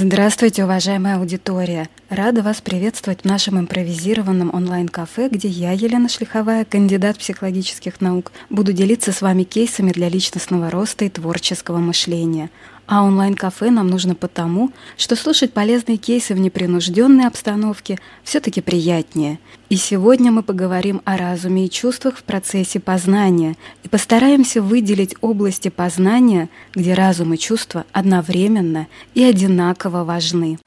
Здравствуйте, уважаемая аудитория! Рада вас приветствовать в нашем импровизированном онлайн-кафе, где я, Елена Шлиховая, кандидат психологических наук, буду делиться с вами кейсами для личностного роста и творческого мышления – а онлайн-кафе нам нужно потому, что слушать полезные кейсы в непринужденной обстановке все-таки приятнее. И сегодня мы поговорим о разуме и чувствах в процессе познания и постараемся выделить области познания, где разум и чувства одновременно и одинаково важны.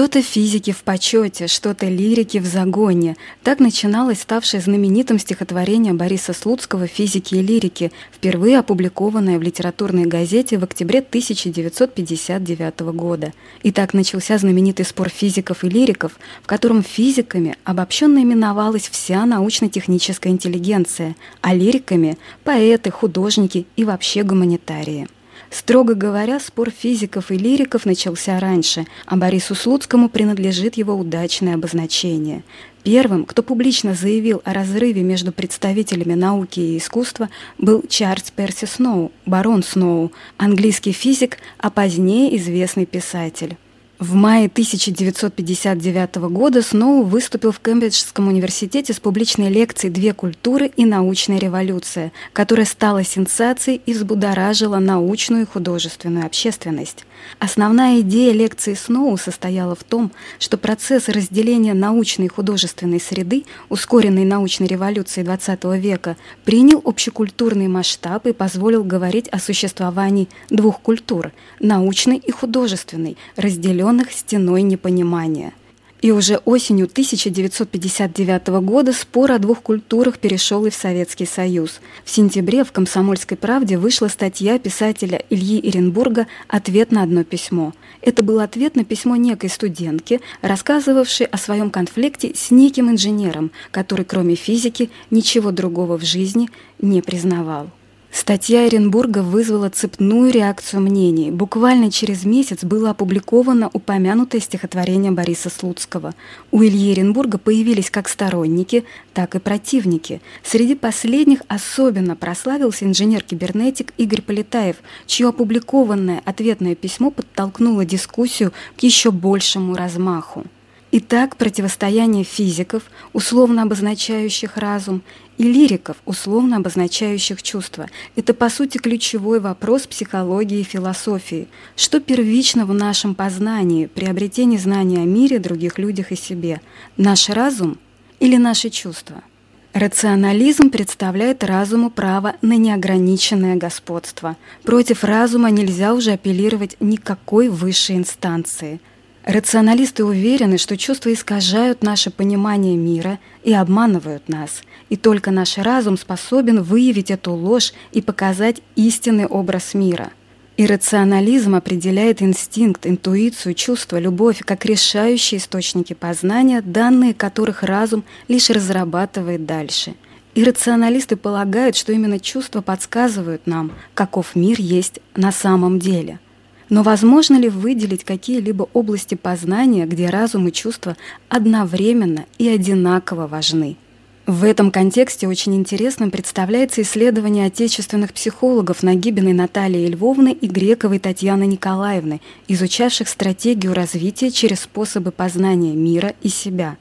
Что-то физики в почете, что-то лирики в загоне. Так начиналось ставшее знаменитым стихотворение Бориса Слуцкого «Физики и лирики», впервые опубликованное в литературной газете в октябре 1959 года. И так начался знаменитый спор физиков и лириков, в котором физиками обобщенно именовалась вся научно-техническая интеллигенция, а лириками – поэты, художники и вообще гуманитарии. Строго говоря, спор физиков и лириков начался раньше, а Борису Слуцкому принадлежит его удачное обозначение. Первым, кто публично заявил о разрыве между представителями науки и искусства, был Чарльз Перси Сноу, барон Сноу, английский физик, а позднее известный писатель. В мае 1959 года Сноу выступил в Кембриджском университете с публичной лекцией «Две культуры и научная революция», которая стала сенсацией и взбудоражила научную и художественную общественность. Основная идея лекции Сноу состояла в том, что процесс разделения научной и художественной среды, ускоренной научной революции XX века, принял общекультурный масштаб и позволил говорить о существовании двух культур – научной и художественной, разделенных стеной непонимания. И уже осенью 1959 года спор о двух культурах перешел и в Советский Союз. В сентябре в «Комсомольской правде» вышла статья писателя Ильи Иренбурга «Ответ на одно письмо». Это был ответ на письмо некой студентки, рассказывавшей о своем конфликте с неким инженером, который кроме физики ничего другого в жизни не признавал. Статья Оренбурга вызвала цепную реакцию мнений. Буквально через месяц было опубликовано упомянутое стихотворение Бориса Слуцкого. У Ильи Оренбурга появились как сторонники, так и противники. Среди последних особенно прославился инженер-кибернетик Игорь Полетаев, чье опубликованное ответное письмо подтолкнуло дискуссию к еще большему размаху. Итак, противостояние физиков, условно обозначающих разум, и лириков, условно обозначающих чувства. Это, по сути, ключевой вопрос психологии и философии. Что первично в нашем познании, приобретении знания о мире, других людях и себе? Наш разум или наши чувства? Рационализм представляет разуму право на неограниченное господство. Против разума нельзя уже апеллировать никакой высшей инстанции – Рационалисты уверены, что чувства искажают наше понимание мира и обманывают нас, и только наш разум способен выявить эту ложь и показать истинный образ мира. Иррационализм определяет инстинкт, интуицию, чувство, любовь как решающие источники познания, данные которых разум лишь разрабатывает дальше. Иррационалисты полагают, что именно чувства подсказывают нам, каков мир есть на самом деле – но возможно ли выделить какие-либо области познания, где разум и чувства одновременно и одинаково важны? В этом контексте очень интересным представляется исследование отечественных психологов Нагибиной Натальи Львовны и Грековой Татьяны Николаевны, изучавших стратегию развития через способы познания мира и себя.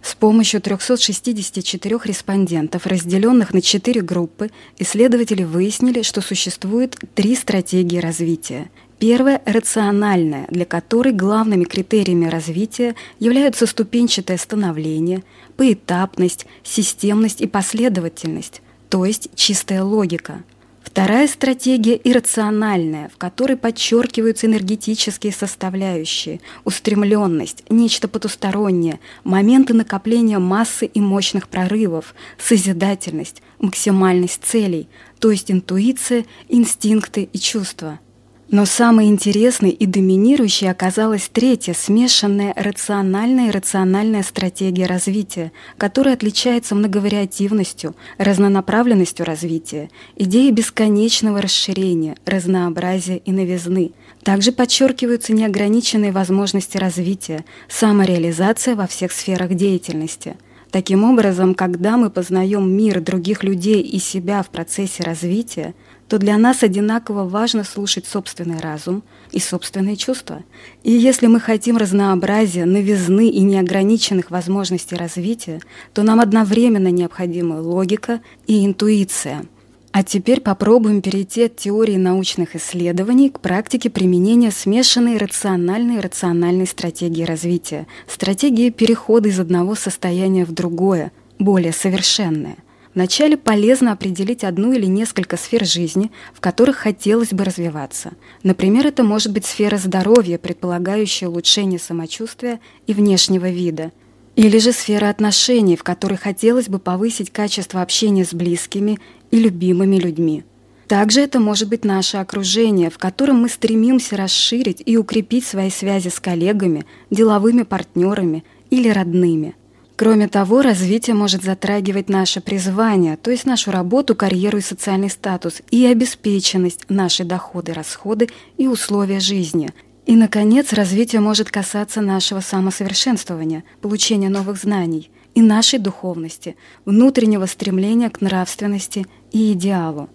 С помощью 364 респондентов, разделенных на четыре группы, исследователи выяснили, что существует три стратегии развития – Первая – рациональная, для которой главными критериями развития являются ступенчатое становление, поэтапность, системность и последовательность, то есть чистая логика. Вторая стратегия – иррациональная, в которой подчеркиваются энергетические составляющие, устремленность, нечто потустороннее, моменты накопления массы и мощных прорывов, созидательность, максимальность целей, то есть интуиция, инстинкты и чувства – Но самой интересной и доминирующей оказалась третья, смешанная рациональная и рациональная стратегия развития, которая отличается многовариативностью, разнонаправленностью развития, идеей бесконечного расширения, разнообразия и новизны. Также подчеркиваются неограниченные возможности развития, самореализация во всех сферах деятельности – Таким образом, когда мы познаем мир других людей и себя в процессе развития, то для нас одинаково важно слушать собственный разум и собственные чувства. И если мы хотим разнообразия, новизны и неограниченных возможностей развития, то нам одновременно необходима логика и интуиция – а теперь попробуем перейти от теории научных исследований к практике применения смешанной рациональной и рациональной стратегии развития, стратегии перехода из одного состояния в другое, более совершенное. Вначале полезно определить одну или несколько сфер жизни, в которых хотелось бы развиваться. Например, это может быть сфера здоровья, предполагающая улучшение самочувствия и внешнего вида – или же сфера отношений, в которой хотелось бы повысить качество общения с близкими и любимыми людьми. Также это может быть наше окружение, в котором мы стремимся расширить и укрепить свои связи с коллегами, деловыми партнерами или родными. Кроме того, развитие может затрагивать наше призвание, то есть нашу работу, карьеру и социальный статус, и обеспеченность, наши доходы, расходы и условия жизни, и, наконец, развитие может касаться нашего самосовершенствования, получения новых знаний и нашей духовности, внутреннего стремления к нравственности и идеалу.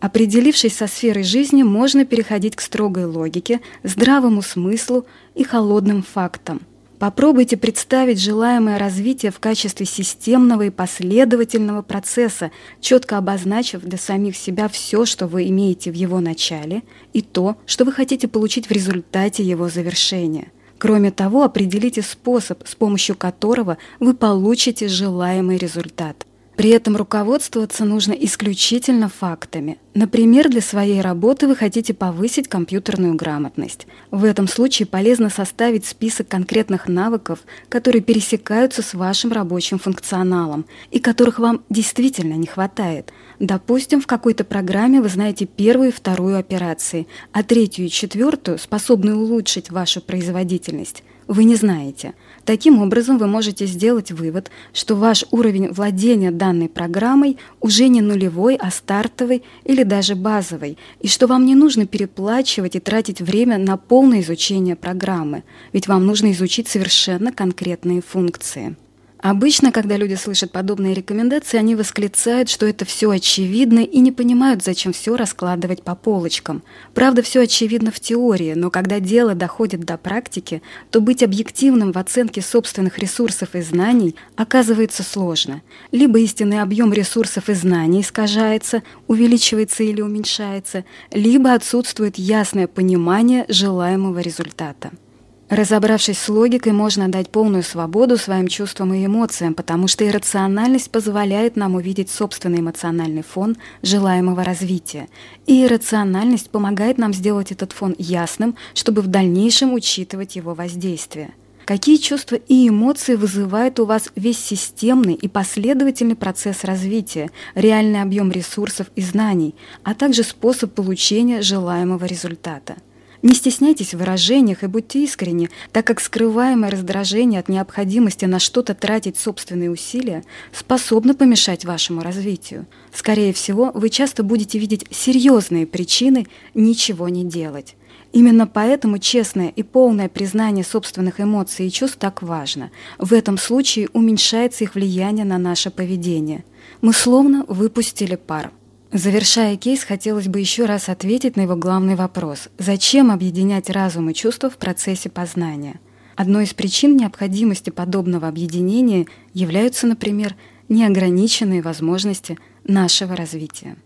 Определившись со сферой жизни, можно переходить к строгой логике, здравому смыслу и холодным фактам. Попробуйте представить желаемое развитие в качестве системного и последовательного процесса, четко обозначив для самих себя все, что вы имеете в его начале, и то, что вы хотите получить в результате его завершения. Кроме того, определите способ, с помощью которого вы получите желаемый результат. При этом руководствоваться нужно исключительно фактами. Например, для своей работы вы хотите повысить компьютерную грамотность. В этом случае полезно составить список конкретных навыков, которые пересекаются с вашим рабочим функционалом и которых вам действительно не хватает. Допустим, в какой-то программе вы знаете первую и вторую операции, а третью и четвертую способны улучшить вашу производительность вы не знаете. Таким образом, вы можете сделать вывод, что ваш уровень владения данной программой уже не нулевой, а стартовый или даже базовый, и что вам не нужно переплачивать и тратить время на полное изучение программы, ведь вам нужно изучить совершенно конкретные функции. Обычно, когда люди слышат подобные рекомендации, они восклицают, что это все очевидно и не понимают, зачем все раскладывать по полочкам. Правда, все очевидно в теории, но когда дело доходит до практики, то быть объективным в оценке собственных ресурсов и знаний оказывается сложно. Либо истинный объем ресурсов и знаний искажается, увеличивается или уменьшается, либо отсутствует ясное понимание желаемого результата. Разобравшись с логикой, можно дать полную свободу своим чувствам и эмоциям, потому что иррациональность позволяет нам увидеть собственный эмоциональный фон желаемого развития. И иррациональность помогает нам сделать этот фон ясным, чтобы в дальнейшем учитывать его воздействие. Какие чувства и эмоции вызывает у вас весь системный и последовательный процесс развития, реальный объем ресурсов и знаний, а также способ получения желаемого результата? Не стесняйтесь в выражениях и будьте искренни, так как скрываемое раздражение от необходимости на что-то тратить собственные усилия способно помешать вашему развитию. Скорее всего, вы часто будете видеть серьезные причины ничего не делать. Именно поэтому честное и полное признание собственных эмоций и чувств так важно. В этом случае уменьшается их влияние на наше поведение. Мы словно выпустили пар. Завершая кейс, хотелось бы еще раз ответить на его главный вопрос. Зачем объединять разум и чувства в процессе познания? Одной из причин необходимости подобного объединения являются, например, неограниченные возможности нашего развития.